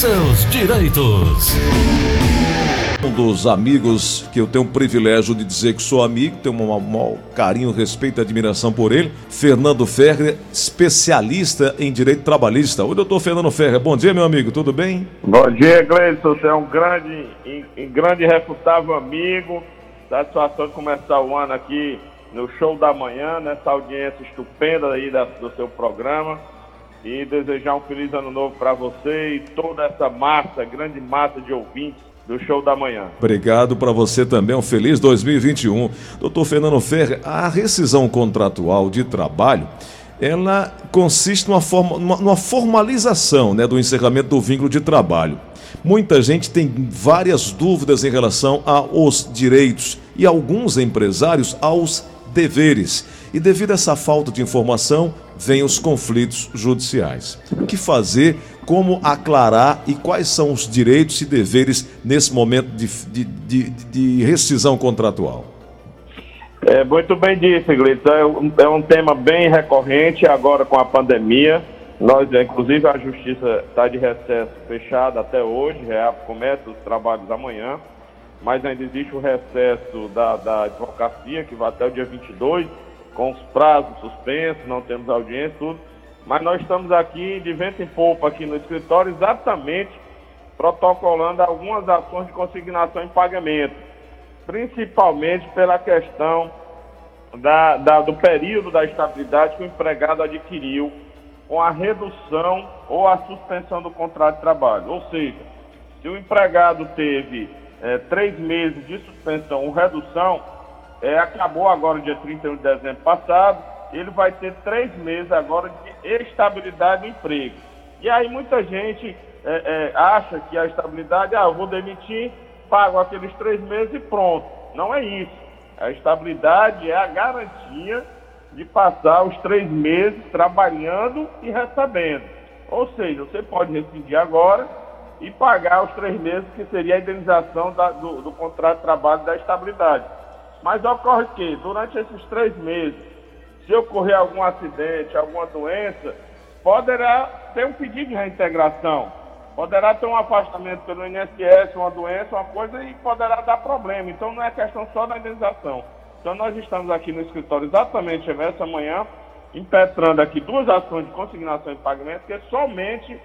seus direitos. Um dos amigos que eu tenho o privilégio de dizer que sou amigo, tenho um maior carinho, respeito e admiração por ele, Fernando Ferrer, especialista em direito trabalhista. Oi, doutor Fernando Ferrer, bom dia, meu amigo, tudo bem? Bom dia, Gleison, você é um grande, um grande refutável amigo, satisfação de começar o ano aqui no show da manhã, nessa audiência estupenda aí da, do seu programa e desejar um feliz ano novo para você e toda essa massa, grande massa de ouvintes do show da manhã. Obrigado para você também, um feliz 2021. Doutor Fernando Ferre, a rescisão contratual de trabalho, ela consiste numa, forma, numa formalização né, do encerramento do vínculo de trabalho. Muita gente tem várias dúvidas em relação aos direitos e alguns empresários aos deveres. E devido a essa falta de informação, vêm os conflitos judiciais. O que fazer, como aclarar e quais são os direitos e deveres nesse momento de, de, de, de rescisão contratual? É, muito bem dito, Iglesias. É, um, é um tema bem recorrente agora com a pandemia. Nós, inclusive, a justiça está de recesso fechada até hoje, começa os trabalhos amanhã, mas ainda existe o recesso da, da advocacia, que vai até o dia 22 com os prazos suspensos, não temos audiência, tudo. Mas nós estamos aqui de vento em polpa aqui no escritório, exatamente protocolando algumas ações de consignação em pagamento, principalmente pela questão da, da, do período da estabilidade que o empregado adquiriu com a redução ou a suspensão do contrato de trabalho. Ou seja, se o empregado teve é, três meses de suspensão ou redução, é, acabou agora dia 31 de dezembro passado, ele vai ter três meses agora de estabilidade do emprego. E aí muita gente é, é, acha que a estabilidade, ah, eu vou demitir, pago aqueles três meses e pronto. Não é isso. A estabilidade é a garantia de passar os três meses trabalhando e recebendo. Ou seja, você pode rescindir agora e pagar os três meses, que seria a indenização da, do, do contrato de trabalho da estabilidade. Mas ocorre que, durante esses três meses, se ocorrer algum acidente, alguma doença, poderá ter um pedido de reintegração. Poderá ter um afastamento pelo INSS, uma doença, uma coisa, e poderá dar problema. Então não é questão só da indenização. Então nós estamos aqui no escritório exatamente essa manhã, impetrando aqui duas ações de consignação e pagamento, que é somente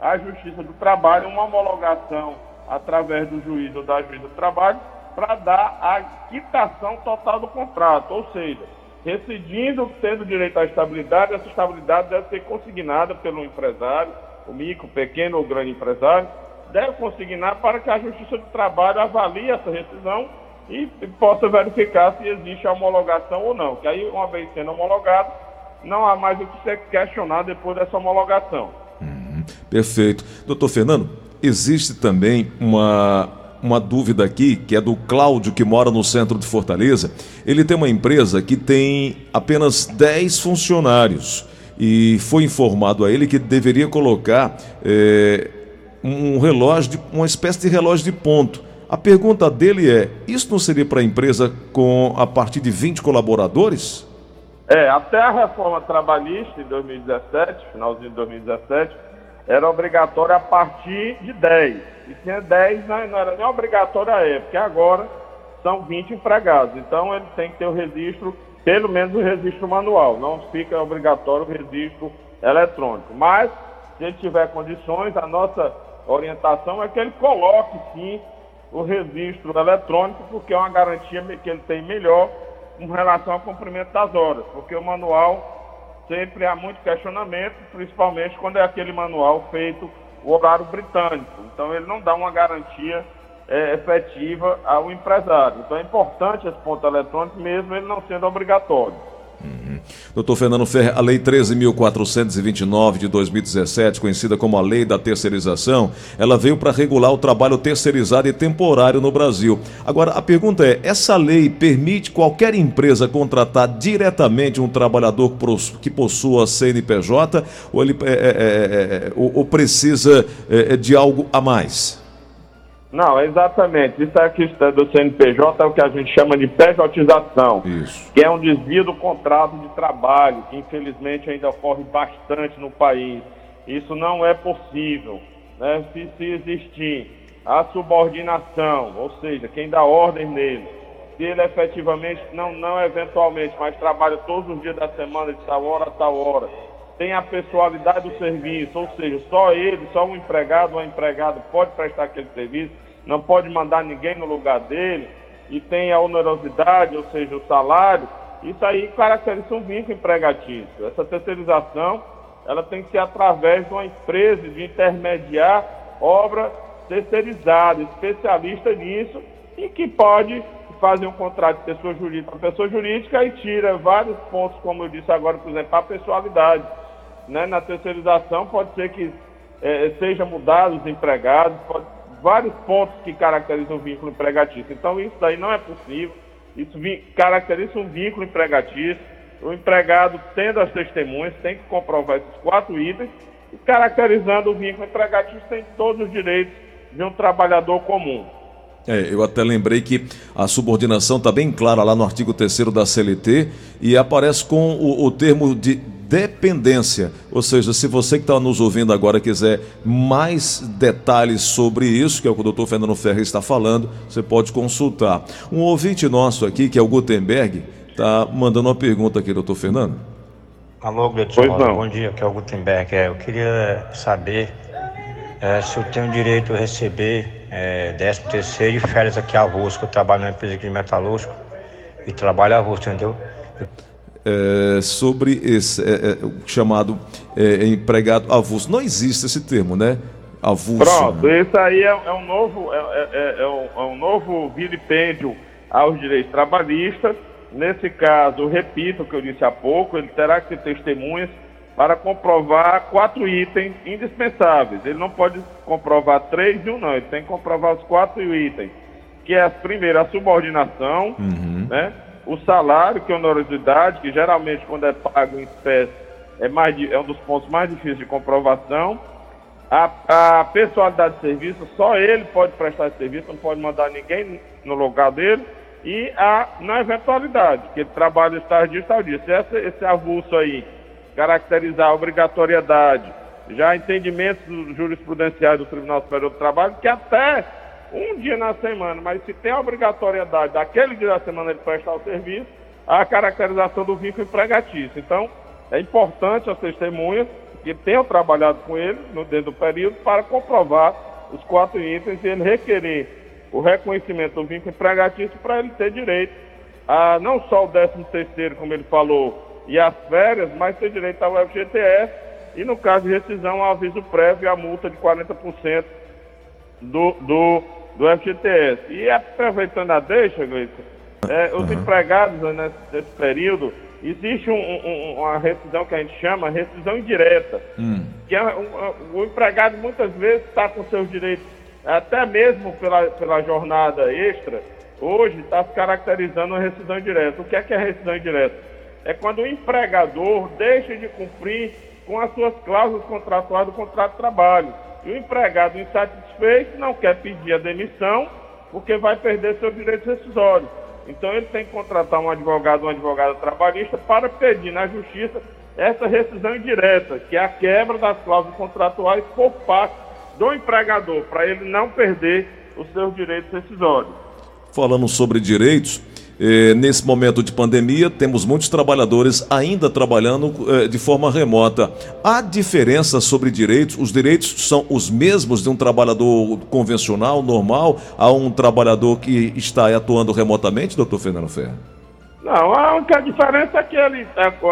a Justiça do Trabalho, uma homologação através do juiz ou da juiz do trabalho, para dar a quitação total do contrato, ou seja, residindo, tendo direito à estabilidade, essa estabilidade deve ser consignada pelo empresário, o micro, pequeno ou grande empresário, deve consignar para que a Justiça do Trabalho avalie essa rescisão e possa verificar se existe a homologação ou não. Que aí, uma vez sendo homologado, não há mais o que ser questionado depois dessa homologação. Uhum, perfeito. Doutor Fernando, existe também uma uma dúvida aqui, que é do Cláudio, que mora no centro de Fortaleza. Ele tem uma empresa que tem apenas 10 funcionários e foi informado a ele que deveria colocar é, um relógio, de, uma espécie de relógio de ponto. A pergunta dele é: isso não seria para a empresa com a partir de 20 colaboradores? É, até a reforma trabalhista em 2017, finalzinho de 2017, era obrigatória a partir de 10. E tinha 10, não, era nem obrigatório a época, agora são 20 empregados. Então ele tem que ter o registro, pelo menos o registro manual, não fica obrigatório o registro eletrônico. Mas, se ele tiver condições, a nossa orientação é que ele coloque sim o registro eletrônico, porque é uma garantia que ele tem melhor com relação ao cumprimento das horas, porque o manual sempre há muito questionamento, principalmente quando é aquele manual feito o horário britânico. Então, ele não dá uma garantia é, efetiva ao empresário. Então, é importante esse ponto eletrônico, mesmo ele não sendo obrigatório. Doutor Fernando Ferre, a Lei 13.429 de 2017, conhecida como a Lei da Terceirização, ela veio para regular o trabalho terceirizado e temporário no Brasil. Agora, a pergunta é: essa lei permite qualquer empresa contratar diretamente um trabalhador que possua CNPJ ou, ele, é, é, é, é, ou, ou precisa é, de algo a mais? Não, exatamente. Isso aqui do CNPJ é o que a gente chama de pejotização, Isso. que é um desvio do contrato de trabalho, que infelizmente ainda ocorre bastante no país. Isso não é possível. né, se, se existir a subordinação, ou seja, quem dá ordem nele, se ele efetivamente, não, não eventualmente, mas trabalha todos os dias da semana, de tal hora a tal hora, tem a pessoalidade do serviço, ou seja, só ele, só um empregado, um empregado pode prestar aquele serviço, não pode mandar ninguém no lugar dele, e tem a onerosidade, ou seja, o salário, isso aí caracteriza um vínculo empregatício. Essa terceirização, ela tem que ser através de uma empresa de intermediar obra terceirizada, especialista nisso, e que pode fazer um contrato de pessoa jurídica para pessoa jurídica e tira vários pontos, como eu disse agora, por exemplo, a pessoalidade. Né? Na terceirização pode ser que é, seja mudado os empregados, pode, vários pontos que caracterizam o vínculo empregatício. Então isso daí não é possível, isso caracteriza um vínculo empregatício. O empregado, tendo as testemunhas, tem que comprovar esses quatro itens, e caracterizando o vínculo empregatício, tem todos os direitos de um trabalhador comum. É, eu até lembrei que a subordinação está bem clara lá no artigo 3 da CLT e aparece com o, o termo de dependência. Ou seja, se você que está nos ouvindo agora quiser mais detalhes sobre isso, que é o que o doutor Fernando Ferreira está falando, você pode consultar. Um ouvinte nosso aqui, que é o Gutenberg, está mandando uma pergunta aqui, doutor Fernando. Alô, Gleudson, bom dia, que é o Gutenberg. É, eu queria saber é, se eu tenho direito a receber é, 13 terceiro e férias aqui avulso, que eu trabalho na empresa de metalúrgico e trabalho avulso, entendeu? É, sobre esse é, é, chamado é, empregado avulso. Não existe esse termo, né? Avulso. Pronto, né? isso aí é, é um novo, é, um, um, novo vilipêndio aos direitos trabalhistas. Nesse caso, repito o que eu disse há pouco, ele terá que ter testemunhas para comprovar quatro itens indispensáveis. Ele não pode comprovar três e um não, ele tem que comprovar os quatro itens, que é primeiro a subordinação, uhum. né? O salário, que é onerosidade, que geralmente quando é pago em espécie é, mais, é um dos pontos mais difíceis de comprovação. A, a pessoalidade de serviço, só ele pode prestar esse serviço, não pode mandar ninguém no lugar dele. E a, na eventualidade, que ele trabalha estágio dia, tal dia. Se esse, esse avulso aí caracterizar a obrigatoriedade, já entendimentos jurisprudenciais do Tribunal Superior do Trabalho, que até um dia na semana, mas se tem a obrigatoriedade daquele dia da semana ele prestar o serviço, a caracterização do vínculo empregatício. Então, é importante as testemunhas que tenham trabalhado com ele no dentro do período para comprovar os quatro itens e ele requerer o reconhecimento do vínculo empregatício para ele ter direito a não só o 13 terceiro, como ele falou, e as férias, mas ter direito ao FGTS e, no caso de rescisão, ao aviso prévio e a multa de 40% do, do, do FGTS. E aproveitando a deixa, Gleison, é, os uhum. empregados né, nesse, período, existe um, um, uma rescisão que a gente chama rescisão indireta, hum. que é um, o empregado muitas vezes está com seus direitos, até mesmo pela, pela jornada extra, hoje está se caracterizando a rescisão indireta. O que é que é rescisão indireta? é quando o empregador deixa de cumprir com as suas cláusulas contratuais do contrato de trabalho. O empregado insatisfeito não quer pedir a demissão porque vai perder seus direitos rescisórios. Então ele tem que contratar um advogado, uma advogada trabalhista para pedir na justiça essa rescisão indireta, que é a quebra das cláusulas contratuais por parte do empregador, para ele não perder os seus direitos rescisórios. Falando sobre direitos, nesse momento de pandemia, temos muitos trabalhadores ainda trabalhando eh, de forma remota. Há diferença sobre direitos? Os direitos são os mesmos de um trabalhador convencional, normal, a um trabalhador que está atuando remotamente, doutor Fernando Ferro? Não, a única diferença é que ele,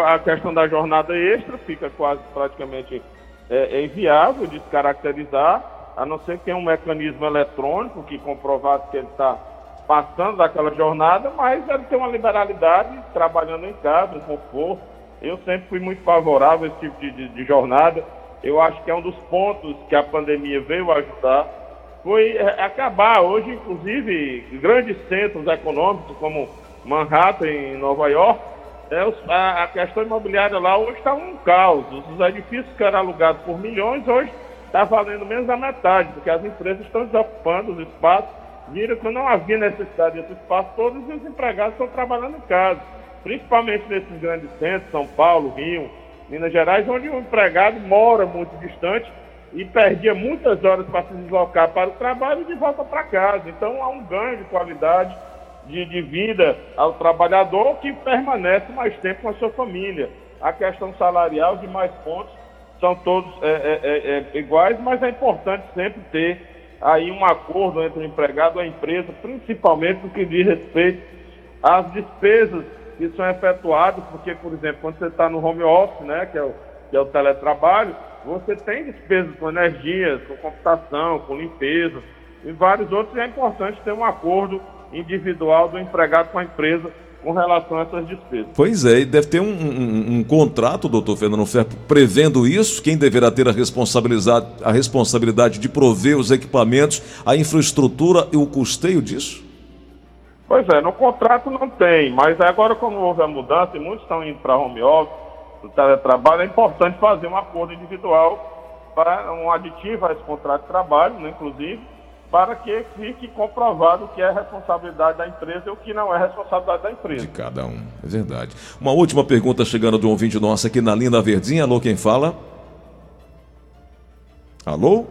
a questão da jornada extra fica quase praticamente é, é inviável de se caracterizar, a não ser que tenha um mecanismo eletrônico que comprovasse que ele está passando daquela jornada, mas ele tem uma liberalidade trabalhando em casa, um conforto. Eu sempre fui muito favorável a esse tipo de, de, de jornada. Eu acho que é um dos pontos que a pandemia veio ajudar. Foi é, acabar hoje, inclusive, grandes centros econômicos como Manhattan, em Nova York, é, a, a, questão imobiliária lá hoje está um caos. Os edifícios que eram alugados por milhões, hoje está valendo menos da metade, porque as empresas estão desocupando os espaços viram que não havia necessidade desse espaço, todos os empregados estão trabalhando em casa, principalmente nesses grandes centros, São Paulo, Rio, Minas Gerais, onde o empregado mora muito distante e perdia muitas horas para se deslocar para o trabalho e de volta para casa. Então há um ganho de qualidade de, de vida ao trabalhador que permanece mais tempo com a sua família. A questão salarial de mais pontos são todos é, é, é, é, iguais, mas é importante sempre ter aí um acordo entre o empregado e a empresa, principalmente no que diz respeito às despesas que são efetuadas, porque, por exemplo, quando você está no home office, né, que é, o, que é o teletrabalho, você tem despesas com energia, com computação, com limpeza e vários outros, e é importante ter um acordo individual do empregado com a empresa com relação a essas despesas. Pois é, e deve ter um, um, um contrato, doutor Fernando Ferro, prevendo isso, quem deverá ter a responsabilidade, a responsabilidade de prover os equipamentos, a infraestrutura e o custeio disso? Pois é, no contrato não tem, mas agora como houve a mudança e muitos estão indo para home office, o teletrabalho, é importante fazer um acordo individual para um aditivo a esse contrato de trabalho, né, inclusive, para que fique comprovado o que é responsabilidade da empresa e o que não é responsabilidade da empresa. De cada um, é verdade. Uma última pergunta chegando do ouvinte nosso aqui na linha verdinha. Alô, quem fala? Alô?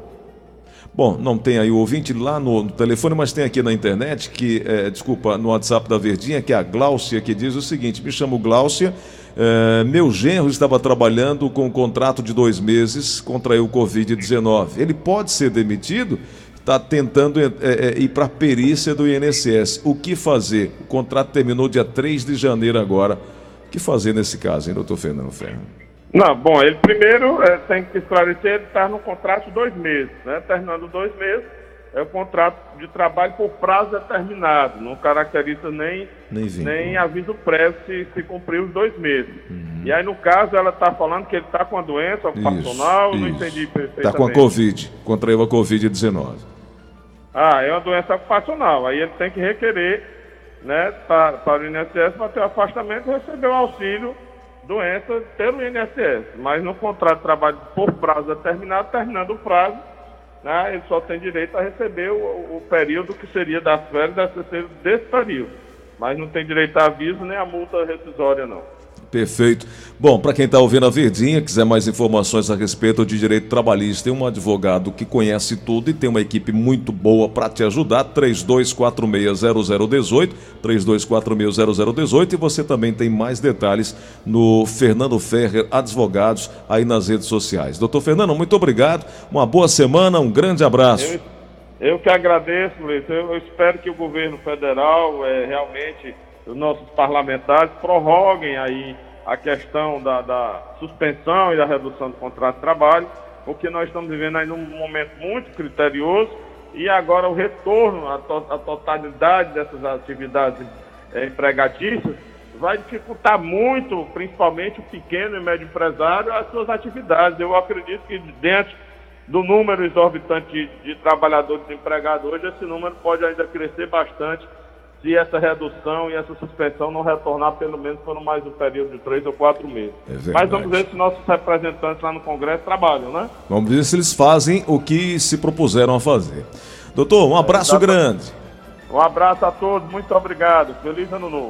Bom, não tem aí o ouvinte lá no, no telefone, mas tem aqui na internet, que, é, desculpa, no WhatsApp da Verdinha, que é a Gláucia, que diz o seguinte: me chamo Gláucia, é, meu genro estava trabalhando com um contrato de dois meses, contraiu o Covid-19. Ele pode ser demitido? Está tentando é, é, ir para a perícia do INSS. O que fazer? O contrato terminou dia 3 de janeiro agora. O que fazer nesse caso, hein, doutor Fernando Ferro? Não, bom, ele primeiro é, tem que esclarecer, ele está no contrato dois meses, né? Terminando dois meses, é o contrato de trabalho por prazo determinado, não caracteriza nem, nem, nem aviso prévio se, se cumprir os dois meses. Uhum. E aí, no caso, ela está falando que ele está com a doença ocupacional, não entendi perfeitamente. Está com a Covid, contraiu a Covid-19. Ah, é uma doença ocupacional, aí ele tem que requerer né, para, para o INSS para ter o afastamento e receber o auxílio doença pelo INSS. Mas no contrato de trabalho por prazo determinado, terminando o prazo, né, ele só tem direito a receber o, o período que seria das férias desse período. Mas não tem direito a aviso nem a multa rescisória, não. Perfeito. Bom, para quem está ouvindo a Verdinha, quiser mais informações a respeito de direito trabalhista, tem um advogado que conhece tudo e tem uma equipe muito boa para te ajudar. 32460018, 32460018 e você também tem mais detalhes no Fernando Ferrer Advogados aí nas redes sociais. Doutor Fernando, muito obrigado. Uma boa semana, um grande abraço. Eu, eu que agradeço, Luiz. Eu, eu espero que o governo federal é, realmente os nossos parlamentares prorroguem aí a questão da, da, suspensão e da redução do contrato de trabalho, porque nós estamos vivendo aí num momento muito criterioso e agora o retorno à, to, à totalidade dessas atividades é, empregatícias vai dificultar muito, principalmente o pequeno e médio empresário, as suas atividades. Eu acredito que dentro do número exorbitante de, de trabalhadores empregados hoje, esse número pode ainda crescer bastante se essa redução e essa suspensão não retornar pelo menos por mais um período de três ou quatro meses. É Mas vamos ver se nossos representantes lá no Congresso trabalham, né? Vamos ver se eles fazem o que se propuseram a fazer. Doutor, um abraço é, grande. Um abraço a todos, muito obrigado. Feliz ano novo.